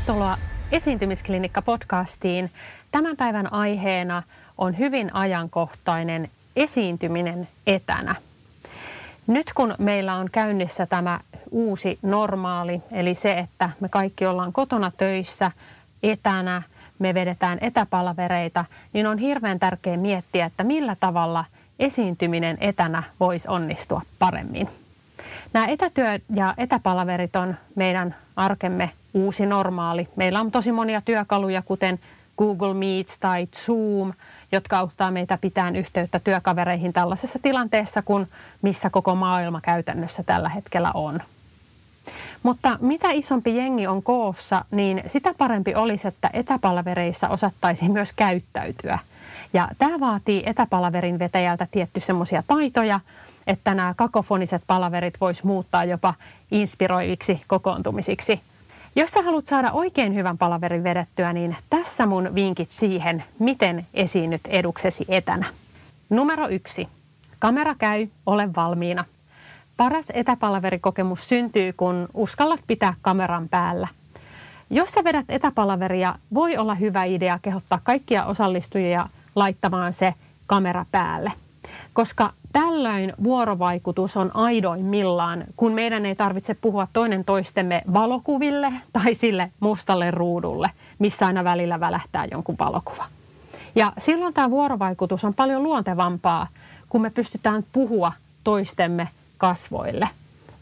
Tervetuloa Esiintymisklinikka-podcastiin. Tämän päivän aiheena on hyvin ajankohtainen esiintyminen etänä. Nyt kun meillä on käynnissä tämä uusi normaali, eli se, että me kaikki ollaan kotona töissä etänä, me vedetään etäpalvereita, niin on hirveän tärkeää miettiä, että millä tavalla esiintyminen etänä voisi onnistua paremmin. Nämä etätyö- ja etäpalaverit on meidän arkemme uusi normaali. Meillä on tosi monia työkaluja, kuten Google Meets tai Zoom, jotka auttaa meitä pitämään yhteyttä työkavereihin tällaisessa tilanteessa, kun missä koko maailma käytännössä tällä hetkellä on. Mutta mitä isompi jengi on koossa, niin sitä parempi olisi, että etäpalvereissa osattaisiin myös käyttäytyä. Ja tämä vaatii etäpalaverin vetäjältä tietty semmoisia taitoja, että nämä kakofoniset palaverit vois muuttaa jopa inspiroiviksi kokoontumisiksi. Jos sä haluat saada oikein hyvän palaverin vedettyä, niin tässä mun vinkit siihen, miten esiinnyt eduksesi etänä. Numero yksi. Kamera käy, ole valmiina. Paras etäpalaverikokemus syntyy, kun uskallat pitää kameran päällä. Jos sä vedät etäpalaveria, voi olla hyvä idea kehottaa kaikkia osallistujia laittamaan se kamera päälle. Koska Tällöin vuorovaikutus on aidoimmillaan, kun meidän ei tarvitse puhua toinen toistemme valokuville tai sille mustalle ruudulle, missä aina välillä välähtää jonkun valokuva. Ja silloin tämä vuorovaikutus on paljon luontevampaa, kun me pystytään puhua toistemme kasvoille.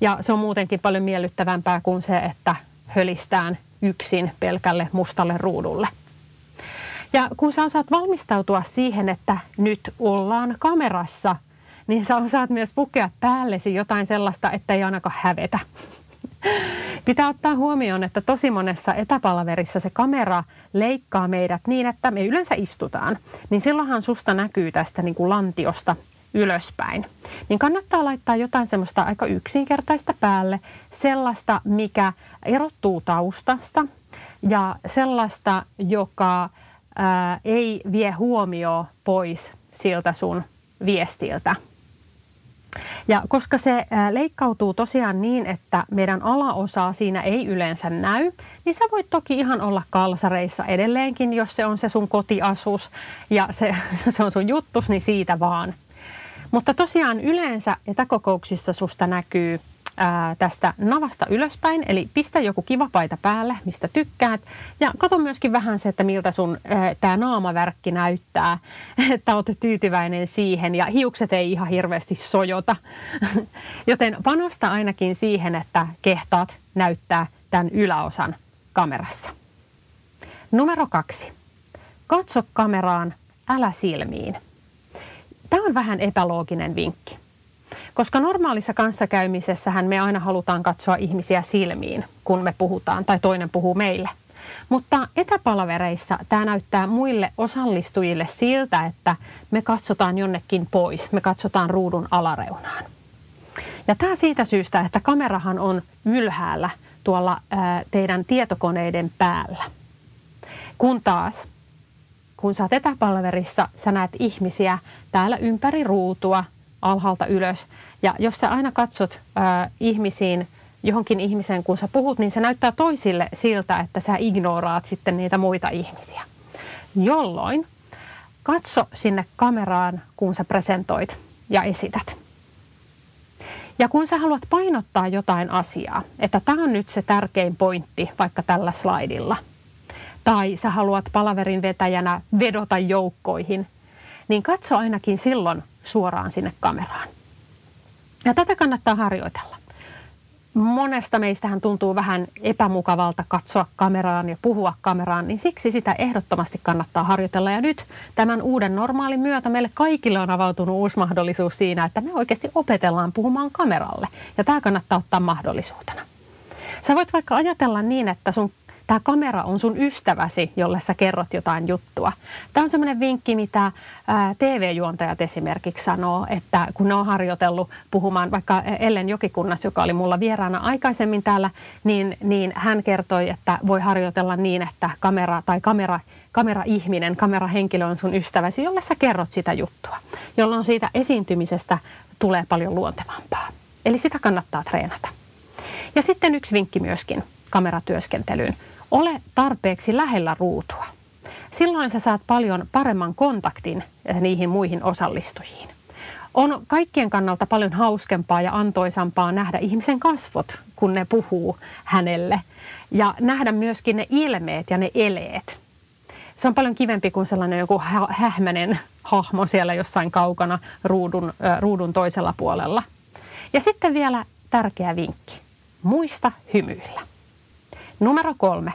Ja se on muutenkin paljon miellyttävämpää kuin se, että hölistään yksin pelkälle mustalle ruudulle. Ja kun sä osaat valmistautua siihen, että nyt ollaan kamerassa – niin sä osaat myös pukea päällesi jotain sellaista, että ei ainakaan hävetä. Pitää ottaa huomioon, että tosi monessa etäpalaverissa se kamera leikkaa meidät niin, että me yleensä istutaan. Niin silloinhan susta näkyy tästä niin kuin lantiosta ylöspäin. Niin kannattaa laittaa jotain semmoista aika yksinkertaista päälle, sellaista, mikä erottuu taustasta ja sellaista, joka ää, ei vie huomioon pois siltä sun viestiltä. Ja koska se leikkautuu tosiaan niin, että meidän alaosaa siinä ei yleensä näy, niin sä voit toki ihan olla kalsareissa edelleenkin, jos se on se sun kotiasus ja se, se on sun juttus, niin siitä vaan. Mutta tosiaan yleensä etäkokouksissa susta näkyy ää, tästä navasta ylöspäin, eli pistä joku kiva paita päälle, mistä tykkäät. Ja kato myöskin vähän se, että miltä sun tämä naamavärkki näyttää, että oot tyytyväinen siihen ja hiukset ei ihan hirveästi sojota. Joten panosta ainakin siihen, että kehtaat näyttää tämän yläosan kamerassa. Numero kaksi. Katso kameraan, älä silmiin. Tämä on vähän epälooginen vinkki. Koska normaalissa kanssakäymisessähän me aina halutaan katsoa ihmisiä silmiin, kun me puhutaan tai toinen puhuu meille. Mutta etäpalvereissa tämä näyttää muille osallistujille siltä, että me katsotaan jonnekin pois, me katsotaan ruudun alareunaan. Ja tämä siitä syystä, että kamerahan on ylhäällä tuolla ää, teidän tietokoneiden päällä. Kun taas, kun sä oot etäpalverissa, sä näet ihmisiä täällä ympäri ruutua, alhaalta ylös. Ja jos sä aina katsot ää, ihmisiin, johonkin ihmiseen, kun sä puhut, niin se näyttää toisille siltä, että sä ignoraat sitten niitä muita ihmisiä. Jolloin katso sinne kameraan, kun sä presentoit ja esität. Ja kun sä haluat painottaa jotain asiaa, että tämä on nyt se tärkein pointti vaikka tällä slaidilla, tai sä haluat palaverin vetäjänä vedota joukkoihin, niin katso ainakin silloin suoraan sinne kameraan. Ja tätä kannattaa harjoitella. Monesta meistähän tuntuu vähän epämukavalta katsoa kameraan ja puhua kameraan, niin siksi sitä ehdottomasti kannattaa harjoitella. Ja nyt tämän uuden normaalin myötä meille kaikille on avautunut uusi mahdollisuus siinä, että me oikeasti opetellaan puhumaan kameralle. Ja tämä kannattaa ottaa mahdollisuutena. Sä voit vaikka ajatella niin, että sun tämä kamera on sun ystäväsi, jolle sä kerrot jotain juttua. Tämä on semmoinen vinkki, mitä TV-juontajat esimerkiksi sanoo, että kun ne on harjoitellut puhumaan vaikka Ellen Jokikunnas, joka oli mulla vieraana aikaisemmin täällä, niin, niin hän kertoi, että voi harjoitella niin, että kamera tai kamera kamera-ihminen, kamerahenkilö on sun ystäväsi, jolle sä kerrot sitä juttua, jolloin siitä esiintymisestä tulee paljon luontevampaa. Eli sitä kannattaa treenata. Ja sitten yksi vinkki myöskin kameratyöskentelyyn. Ole tarpeeksi lähellä ruutua. Silloin sä saat paljon paremman kontaktin eh, niihin muihin osallistujiin. On kaikkien kannalta paljon hauskempaa ja antoisampaa nähdä ihmisen kasvot, kun ne puhuu hänelle. Ja nähdä myöskin ne ilmeet ja ne eleet. Se on paljon kivempi kuin sellainen joku hähmänen hahmo siellä jossain kaukana ruudun, äh, ruudun toisella puolella. Ja sitten vielä tärkeä vinkki. Muista hymyillä. Numero kolme.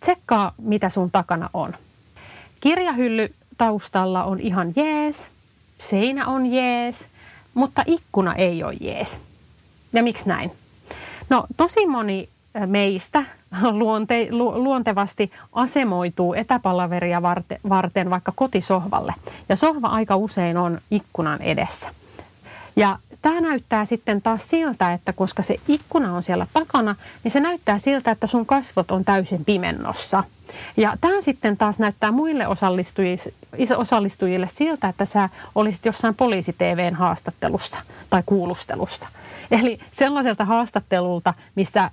Tsekkaa, mitä sun takana on. Kirjahylly taustalla on ihan jees, seinä on jees, mutta ikkuna ei ole jees. Ja miksi näin? No tosi moni meistä luonte, lu, luontevasti asemoituu etäpalaveria varten, varten vaikka kotisohvalle. Ja sohva aika usein on ikkunan edessä. Ja tämä näyttää sitten taas siltä, että koska se ikkuna on siellä takana, niin se näyttää siltä, että sun kasvot on täysin pimennossa. Ja tämä sitten taas näyttää muille osallistujille, osallistujille siltä, että sä olisit jossain poliisi-TVn haastattelussa tai kuulustelussa. Eli sellaiselta haastattelulta, missä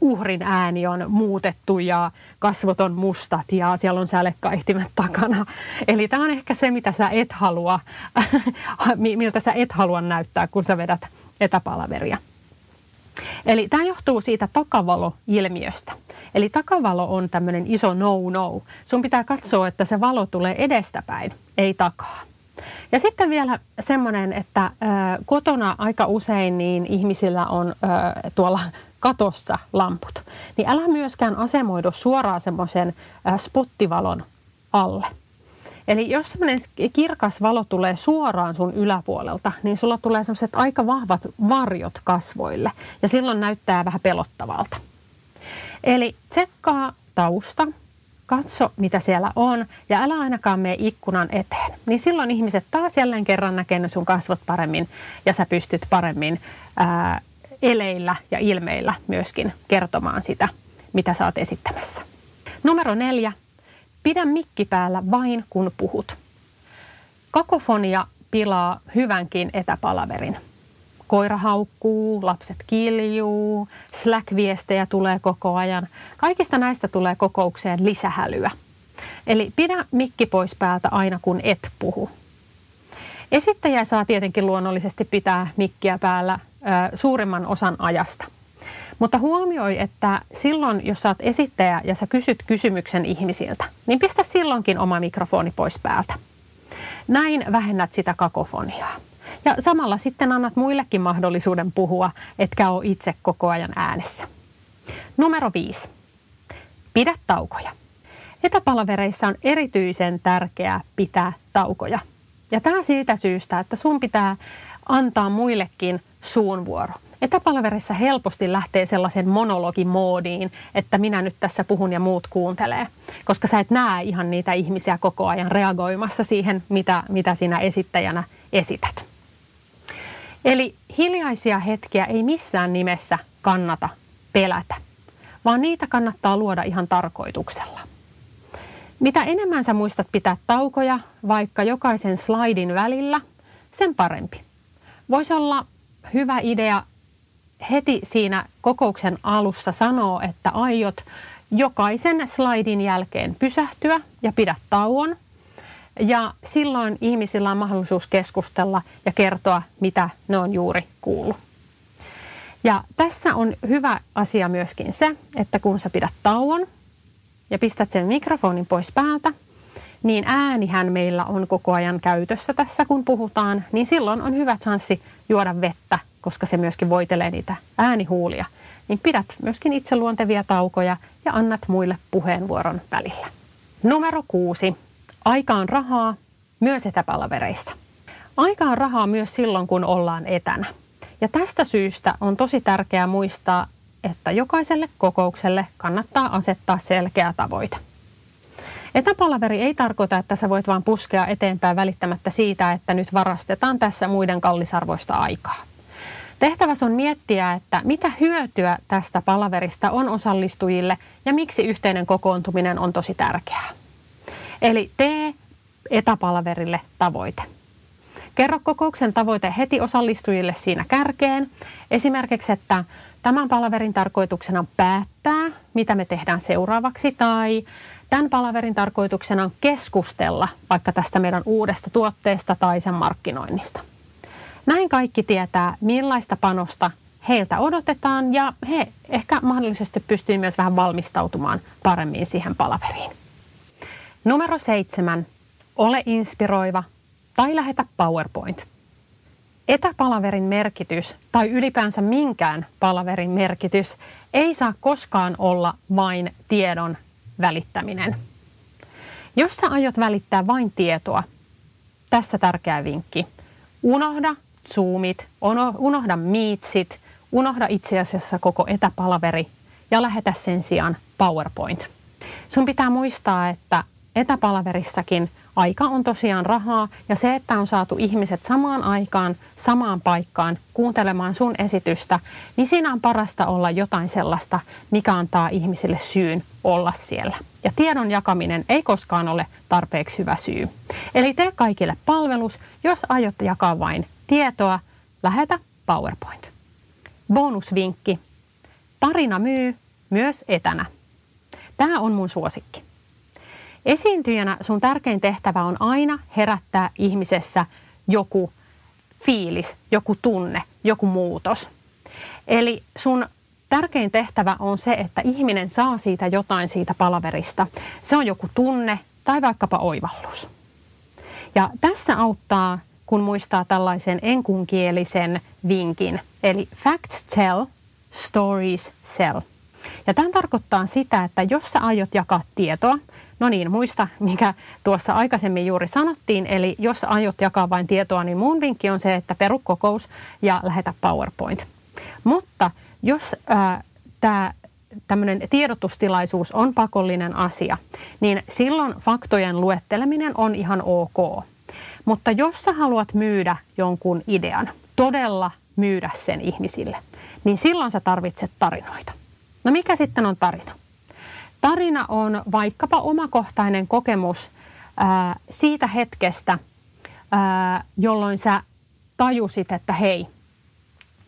uhrin ääni on muutettu ja kasvot on mustat ja siellä on sälekkaihtimet takana. Eli tämä on ehkä se, mitä sä et halua, miltä sä et halua näyttää, kun sä vedät etäpalaveria. Eli tämä johtuu siitä takavalo-ilmiöstä. Eli takavalo on tämmöinen iso no-no. Sun pitää katsoa, että se valo tulee edestäpäin, ei takaa. Ja sitten vielä semmoinen, että kotona aika usein niin ihmisillä on tuolla katossa lamput. Niin älä myöskään asemoidu suoraan semmoisen spottivalon alle. Eli jos semmoinen kirkas valo tulee suoraan sun yläpuolelta, niin sulla tulee semmoiset aika vahvat varjot kasvoille ja silloin näyttää vähän pelottavalta. Eli tsekkaa tausta, katso mitä siellä on ja älä ainakaan mene ikkunan eteen. Niin silloin ihmiset taas jälleen kerran näkee ne sun kasvot paremmin ja sä pystyt paremmin ää, eleillä ja ilmeillä myöskin kertomaan sitä, mitä sä oot esittämässä. Numero neljä. Pidä mikki päällä vain kun puhut. Kakofonia pilaa hyvänkin etäpalaverin koira haukkuu, lapset kiljuu, Slack-viestejä tulee koko ajan. Kaikista näistä tulee kokoukseen lisähälyä. Eli pidä mikki pois päältä aina kun et puhu. Esittäjä saa tietenkin luonnollisesti pitää mikkiä päällä ö, suurimman osan ajasta. Mutta huomioi, että silloin, jos saat esittäjä ja sä kysyt kysymyksen ihmisiltä, niin pistä silloinkin oma mikrofoni pois päältä. Näin vähennät sitä kakofoniaa. Ja samalla sitten annat muillekin mahdollisuuden puhua, etkä ole itse koko ajan äänessä. Numero viisi. Pidä taukoja. Etäpalavereissa on erityisen tärkeää pitää taukoja. Ja tämä siitä syystä, että sun pitää antaa muillekin suunvuoro. Etäpalaverissa helposti lähtee sellaisen monologimoodiin, että minä nyt tässä puhun ja muut kuuntelee, koska sä et näe ihan niitä ihmisiä koko ajan reagoimassa siihen, mitä, mitä sinä esittäjänä esität. Eli hiljaisia hetkiä ei missään nimessä kannata pelätä, vaan niitä kannattaa luoda ihan tarkoituksella. Mitä enemmän sä muistat pitää taukoja vaikka jokaisen slaidin välillä, sen parempi. Voisi olla hyvä idea heti siinä kokouksen alussa sanoa, että aiot jokaisen slaidin jälkeen pysähtyä ja pidä tauon ja silloin ihmisillä on mahdollisuus keskustella ja kertoa, mitä ne on juuri kuullut. Ja tässä on hyvä asia myöskin se, että kun sä pidät tauon ja pistät sen mikrofonin pois päältä, niin äänihän meillä on koko ajan käytössä tässä, kun puhutaan, niin silloin on hyvä chanssi juoda vettä, koska se myöskin voitelee niitä äänihuulia. Niin pidät myöskin itse luontevia taukoja ja annat muille puheenvuoron välillä. Numero kuusi. Aika on rahaa myös etäpalavereissa. Aika on rahaa myös silloin, kun ollaan etänä. Ja tästä syystä on tosi tärkeää muistaa että jokaiselle kokoukselle kannattaa asettaa selkeä tavoite. Etäpalaveri ei tarkoita, että sä voit vaan puskea eteenpäin välittämättä siitä, että nyt varastetaan tässä muiden kallisarvoista aikaa. Tehtävässä on miettiä, että mitä hyötyä tästä palaverista on osallistujille ja miksi yhteinen kokoontuminen on tosi tärkeää. Eli tee etäpalaverille tavoite. Kerro kokouksen tavoite heti osallistujille siinä kärkeen. Esimerkiksi, että tämän palaverin tarkoituksena on päättää, mitä me tehdään seuraavaksi, tai tämän palaverin tarkoituksena on keskustella vaikka tästä meidän uudesta tuotteesta tai sen markkinoinnista. Näin kaikki tietää, millaista panosta heiltä odotetaan ja he ehkä mahdollisesti pystyvät myös vähän valmistautumaan paremmin siihen palaveriin. Numero seitsemän. Ole inspiroiva tai lähetä PowerPoint. Etäpalaverin merkitys tai ylipäänsä minkään palaverin merkitys ei saa koskaan olla vain tiedon välittäminen. Jos sä aiot välittää vain tietoa, tässä tärkeä vinkki. Unohda Zoomit, unohda Meetsit, unohda itse asiassa koko etäpalaveri ja lähetä sen sijaan PowerPoint. Sun pitää muistaa, että etäpalaverissakin aika on tosiaan rahaa ja se, että on saatu ihmiset samaan aikaan, samaan paikkaan kuuntelemaan sun esitystä, niin siinä on parasta olla jotain sellaista, mikä antaa ihmisille syyn olla siellä. Ja tiedon jakaminen ei koskaan ole tarpeeksi hyvä syy. Eli tee kaikille palvelus, jos aiot jakaa vain tietoa, lähetä PowerPoint. Bonusvinkki. Tarina myy myös etänä. Tämä on mun suosikki. Esiintyjänä sun tärkein tehtävä on aina herättää ihmisessä joku fiilis, joku tunne, joku muutos. Eli sun tärkein tehtävä on se, että ihminen saa siitä jotain siitä palaverista. Se on joku tunne tai vaikkapa oivallus. Ja tässä auttaa, kun muistaa tällaisen enkunkielisen vinkin, eli facts tell, stories sell. Ja tämä tarkoittaa sitä, että jos sä aiot jakaa tietoa, no niin, muista, mikä tuossa aikaisemmin juuri sanottiin, eli jos aiot jakaa vain tietoa, niin mun vinkki on se, että peru kokous ja lähetä PowerPoint. Mutta jos tämä tämmöinen tiedotustilaisuus on pakollinen asia, niin silloin faktojen luetteleminen on ihan ok. Mutta jos sä haluat myydä jonkun idean, todella myydä sen ihmisille, niin silloin sä tarvitset tarinoita. No mikä sitten on tarina? Tarina on vaikkapa omakohtainen kokemus siitä hetkestä, jolloin sä tajusit, että hei,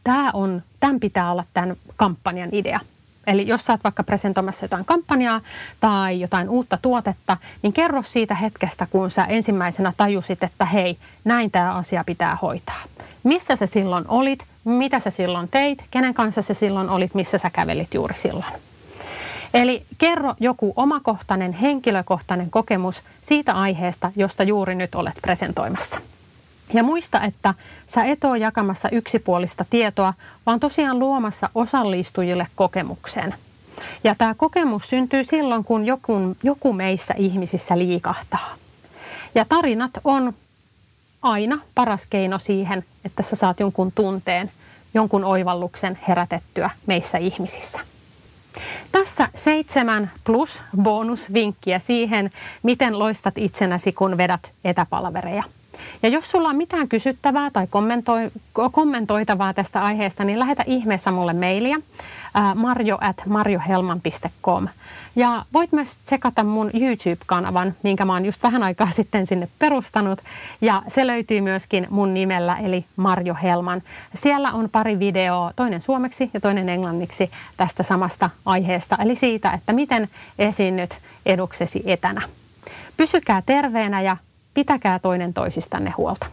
tämä on, tämän pitää olla tämän kampanjan idea. Eli jos sä oot vaikka presentoimassa jotain kampanjaa tai jotain uutta tuotetta, niin kerro siitä hetkestä, kun sä ensimmäisenä tajusit, että hei, näin tämä asia pitää hoitaa. Missä sä silloin olit, mitä sä silloin teit, kenen kanssa sä silloin olit, missä sä kävelit juuri silloin. Eli kerro joku omakohtainen, henkilökohtainen kokemus siitä aiheesta, josta juuri nyt olet presentoimassa. Ja muista, että sä et ole jakamassa yksipuolista tietoa, vaan tosiaan luomassa osallistujille kokemuksen. Ja tämä kokemus syntyy silloin, kun joku, joku meissä ihmisissä liikahtaa. Ja tarinat on aina paras keino siihen, että sä saat jonkun tunteen, jonkun oivalluksen herätettyä meissä ihmisissä. Tässä seitsemän plus bonusvinkkiä siihen, miten loistat itsenäsi, kun vedät etäpalvereja. Ja jos sulla on mitään kysyttävää tai kommentoi, kommentoitavaa tästä aiheesta, niin lähetä ihmeessä mulle mailia marjo at marjohelman.com. Ja voit myös tsekata mun YouTube-kanavan, minkä mä oon just vähän aikaa sitten sinne perustanut. Ja se löytyy myöskin mun nimellä, eli Marjo Helman. Siellä on pari videoa, toinen suomeksi ja toinen englanniksi tästä samasta aiheesta, eli siitä, että miten esiinnyt eduksesi etänä. Pysykää terveenä ja pitäkää toinen toisistanne huolta.